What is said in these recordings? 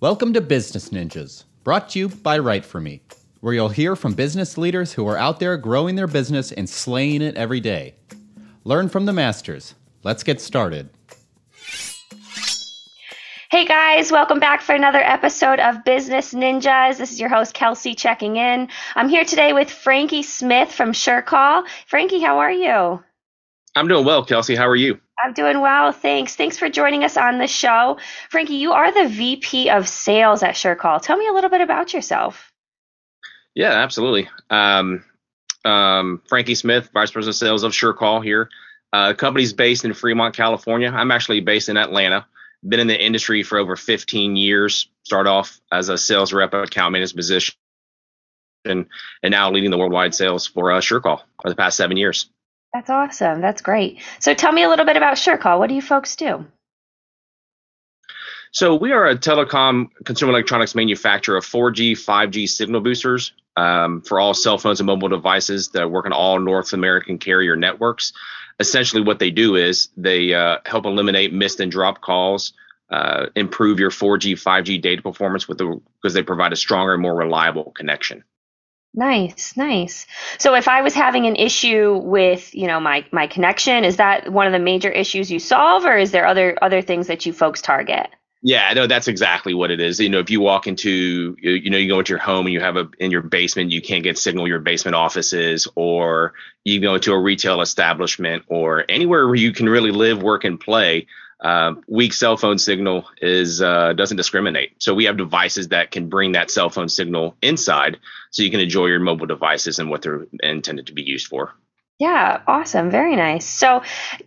Welcome to Business Ninjas, brought to you by Write For Me, where you'll hear from business leaders who are out there growing their business and slaying it every day. Learn from the masters. Let's get started. Hey guys, welcome back for another episode of Business Ninjas. This is your host Kelsey checking in. I'm here today with Frankie Smith from SureCall. Frankie, how are you? I'm doing well, Kelsey. How are you? I'm doing well, thanks. Thanks for joining us on the show. Frankie, you are the VP of Sales at SureCall. Tell me a little bit about yourself. Yeah, absolutely. Um, um, Frankie Smith, Vice President of Sales of SureCall here. Uh, company's based in Fremont, California. I'm actually based in Atlanta. Been in the industry for over 15 years. Start off as a sales rep, account manager position, and, and now leading the worldwide sales for uh, SureCall for the past seven years. That's awesome. That's great. So tell me a little bit about SureCall. What do you folks do? So we are a telecom consumer electronics manufacturer of 4G, 5G signal boosters um, for all cell phones and mobile devices that work on all North American carrier networks. Essentially, what they do is they uh, help eliminate missed and drop calls, uh, improve your 4G, 5G data performance with the because they provide a stronger more reliable connection. Nice, nice. So if I was having an issue with, you know, my my connection, is that one of the major issues you solve or is there other other things that you folks target? Yeah, no, that's exactly what it is. You know, if you walk into, you know, you go into your home and you have a in your basement, you can't get signal your basement offices, or you go into a retail establishment, or anywhere where you can really live, work, and play. Uh, weak cell phone signal is uh, doesn't discriminate. So we have devices that can bring that cell phone signal inside, so you can enjoy your mobile devices and what they're intended to be used for. Yeah, awesome. Very nice. So,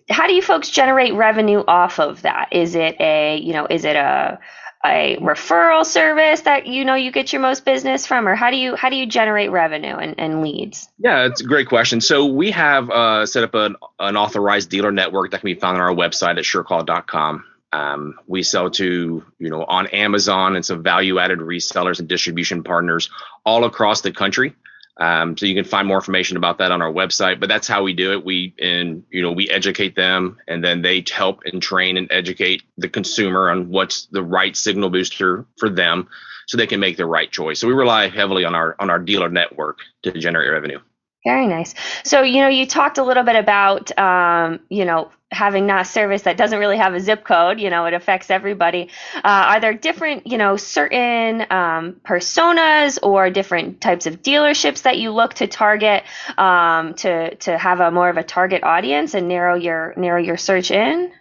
how do you folks generate revenue off of that? Is it a, you know, is it a a referral service that you know you get your most business from or how do you how do you generate revenue and, and leads? Yeah it's a great question. So we have uh, set up an, an authorized dealer network that can be found on our website at surecall.com um, we sell to you know on amazon and some value added resellers and distribution partners all across the country um, so you can find more information about that on our website. But that's how we do it. We and you know we educate them, and then they help and train and educate the consumer on what's the right signal booster for them, so they can make the right choice. So we rely heavily on our on our dealer network to generate revenue. Very nice. So, you know, you talked a little bit about, um, you know, having not service that doesn't really have a zip code, you know, it affects everybody. Uh, are there different, you know, certain um, personas or different types of dealerships that you look to target um, to to have a more of a target audience and narrow your narrow your search in?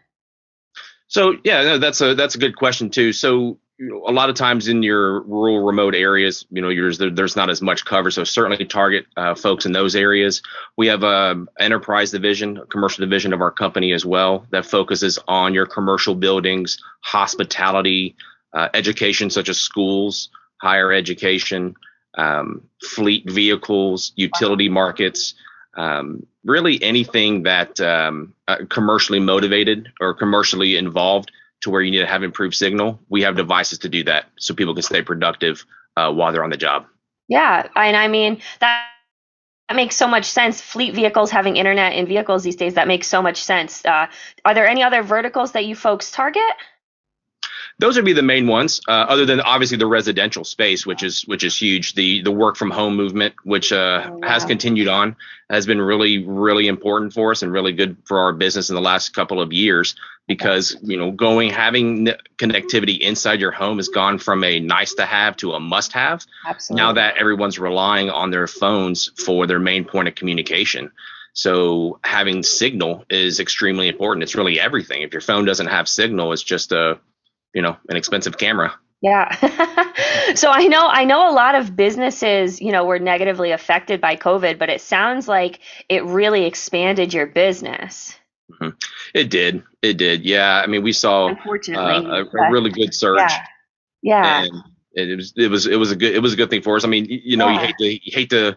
So yeah, no, that's a that's a good question too. So you know, a lot of times in your rural, remote areas, you know, there, there's not as much cover. So certainly target uh, folks in those areas. We have a enterprise division, a commercial division of our company as well that focuses on your commercial buildings, hospitality, uh, education such as schools, higher education, um, fleet vehicles, utility markets. Um, really anything that um, uh, commercially motivated or commercially involved to where you need to have improved signal, we have devices to do that so people can stay productive uh, while they're on the job. Yeah, and I mean that that makes so much sense. Fleet vehicles having internet in vehicles these days that makes so much sense. Uh, are there any other verticals that you folks target? Those would be the main ones. Uh, other than obviously the residential space, which is which is huge. The the work from home movement, which uh, oh, wow. has continued on, has been really really important for us and really good for our business in the last couple of years. Because you know, going having connectivity inside your home has gone from a nice to have to a must have. Absolutely. Now that everyone's relying on their phones for their main point of communication. So having signal is extremely important. It's really everything. If your phone doesn't have signal, it's just a you know an expensive camera yeah. so I know I know a lot of businesses, you know, were negatively affected by COVID, but it sounds like it really expanded your business. Mm-hmm. It did. It did. Yeah. I mean, we saw Unfortunately, uh, a, a, really good surge. Yeah. yeah. And it was it was it was a good it was a good thing for us. I mean, you know, yeah. you hate to you hate to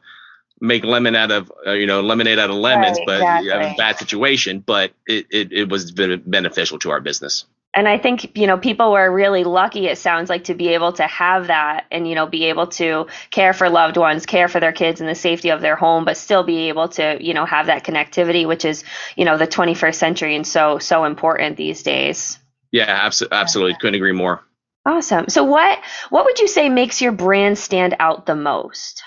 make lemon out of uh, you know lemonade out of lemons, right, but exactly. you have a bad situation. But it, it it was beneficial to our business and I think, you know, people were really lucky, it sounds like, to be able to have that and, you know, be able to care for loved ones, care for their kids in the safety of their home, but still be able to, you know, have that connectivity, which is, you know, the 21st century and so, so important these days. Yeah, absolutely. Absolutely. Couldn't agree more. Awesome. So what what would you say makes your brand stand out the most?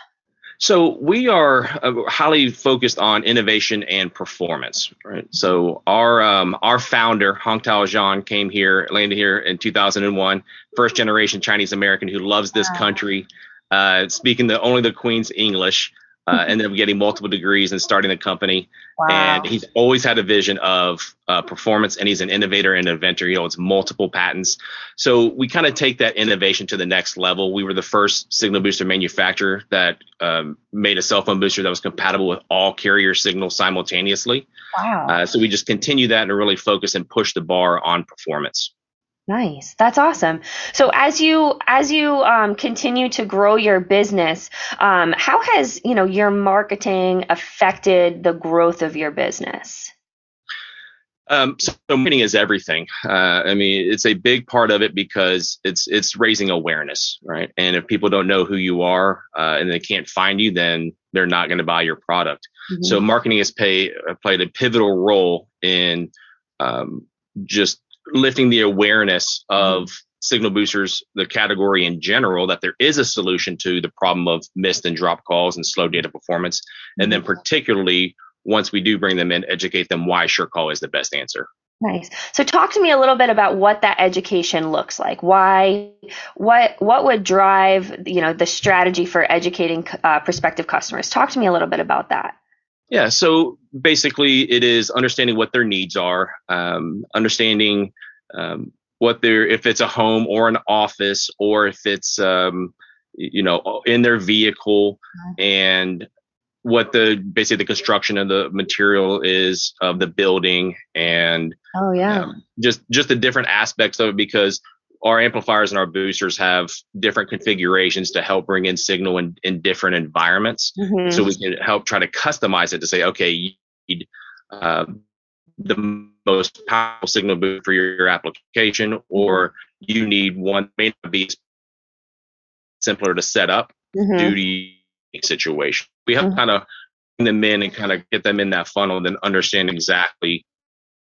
So we are uh, highly focused on innovation and performance, right? So our um, our founder Hong Tao Zhang came here, landed here in 2001, first generation Chinese American who loves this country, uh, speaking the only the Queen's English uh, ended up getting multiple degrees and starting the company. Wow. And he's always had a vision of uh, performance, and he's an innovator and inventor. He owns multiple patents. So we kind of take that innovation to the next level. We were the first signal booster manufacturer that um, made a cell phone booster that was compatible with all carrier signals simultaneously. Wow. Uh, so we just continue that and really focus and push the bar on performance. Nice. That's awesome. So as you as you um, continue to grow your business, um, how has you know your marketing affected the growth of your business? Um, so marketing is everything. Uh, I mean, it's a big part of it because it's it's raising awareness, right? And if people don't know who you are uh, and they can't find you, then they're not going to buy your product. Mm-hmm. So marketing has pay, played a pivotal role in um, just lifting the awareness of mm-hmm. signal boosters, the category in general, that there is a solution to the problem of missed and drop calls and slow data performance. And then mm-hmm. particularly once we do bring them in, educate them why SureCall is the best answer. Nice. So talk to me a little bit about what that education looks like. Why, what, what would drive, you know, the strategy for educating uh, prospective customers? Talk to me a little bit about that. Yeah, so basically, it is understanding what their needs are, um, understanding um, what their if it's a home or an office or if it's um, you know in their vehicle and what the basically the construction of the material is of the building and oh yeah. um, just just the different aspects of it because our amplifiers and our boosters have different configurations to help bring in signal in, in different environments. Mm-hmm. So we can help try to customize it to say, okay, you need uh, the most powerful signal boost for your, your, application, or you need one that may not be simpler to set up mm-hmm. due to situation. We have mm-hmm. kind of bring them in and kind of get them in that funnel, and then understand exactly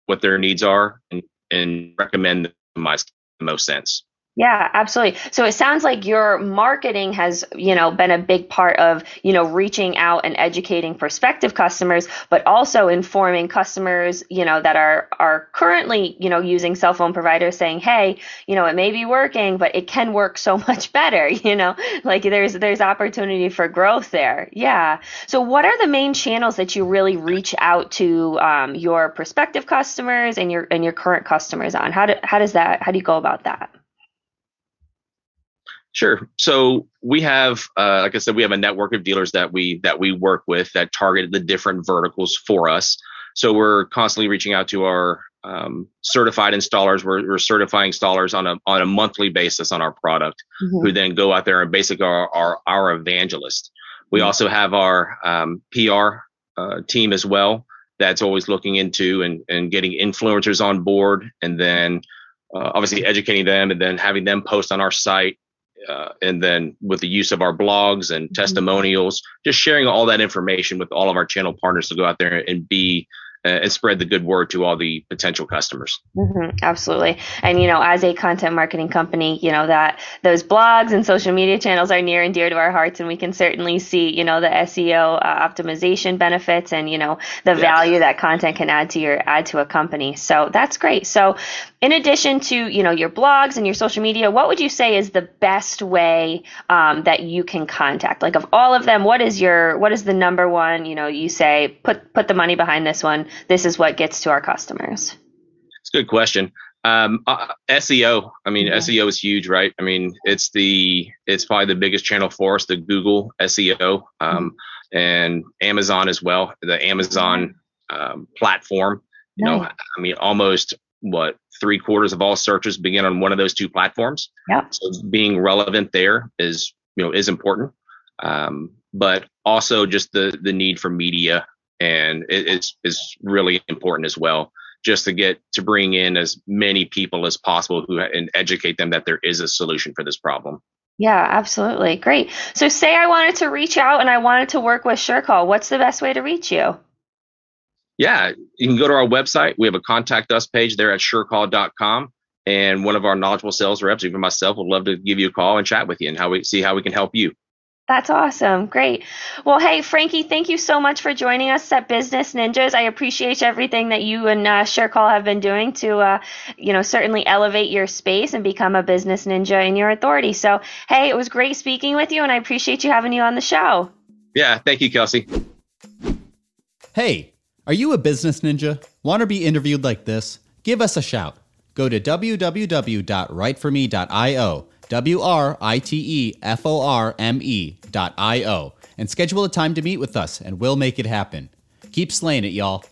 what their needs are and, and recommend them the most sense. Yeah, absolutely. So it sounds like your marketing has, you know, been a big part of, you know, reaching out and educating prospective customers, but also informing customers, you know, that are are currently, you know, using cell phone providers saying, "Hey, you know, it may be working, but it can work so much better," you know? Like there's there's opportunity for growth there. Yeah. So what are the main channels that you really reach out to um, your prospective customers and your and your current customers on? How do, how does that how do you go about that? Sure. So we have, uh, like I said, we have a network of dealers that we that we work with that target the different verticals for us. So we're constantly reaching out to our um, certified installers. We're, we're, certifying installers on a on a monthly basis on our product, mm-hmm. who then go out there and basically are our our evangelist. We mm-hmm. also have our um, PR uh, team as well that's always looking into and and getting influencers on board, and then uh, obviously educating them, and then having them post on our site uh, and then with the use of our blogs and mm-hmm. testimonials, just sharing all that information with all of our channel partners to go out there and be and spread the good word to all the potential customers. Mm-hmm, absolutely. And, you know, as a content marketing company, you know, that those blogs and social media channels are near and dear to our hearts. And we can certainly see, you know, the SEO uh, optimization benefits and, you know, the yes. value that content can add to your, add to a company. So that's great. So in addition to, you know, your blogs and your social media, what would you say is the best way um, that you can contact? Like of all of them, what is your, what is the number one, you know, you say, put, put the money behind this one this is what gets to our customers? It's a good question. Um, uh, SEO. I mean, yeah. SEO is huge, right? I mean, it's the it's probably the biggest channel for us, the Google SEO, um, mm-hmm. and Amazon as well. The Amazon um, platform. You nice. know, I mean, almost what three quarters of all searches begin on one of those two platforms. Yeah. So being relevant there is you know is important, um, but also just the the need for media and it, it's is really important as well just to get to bring in as many people as possible who and educate them that there is a solution for this problem. Yeah absolutely. Great. So say i wanted to reach out and i wanted to work with surecall what's the best way to reach you? Yeah you can go to our website. We have a contact us page there at surecall.com and one of our knowledgeable sales reps, even myself, would love to give you a call and chat with you and how we see how we can help you. That's awesome. Great. Well, hey, Frankie, thank you so much for joining us at Business Ninjas. I appreciate everything that you and uh, SureCall have been doing to, uh, you know, certainly elevate your space and become a business ninja in your authority. So, hey, it was great speaking with you, and I appreciate you having you on the show. Yeah, thank you, Kelsey. Hey, are you a business ninja? Want to be interviewed like this? Give us a shout. Go to www.writeforme.io W R I T E F O R M E dot I O, and schedule a time to meet with us, and we'll make it happen. Keep slaying it, y'all.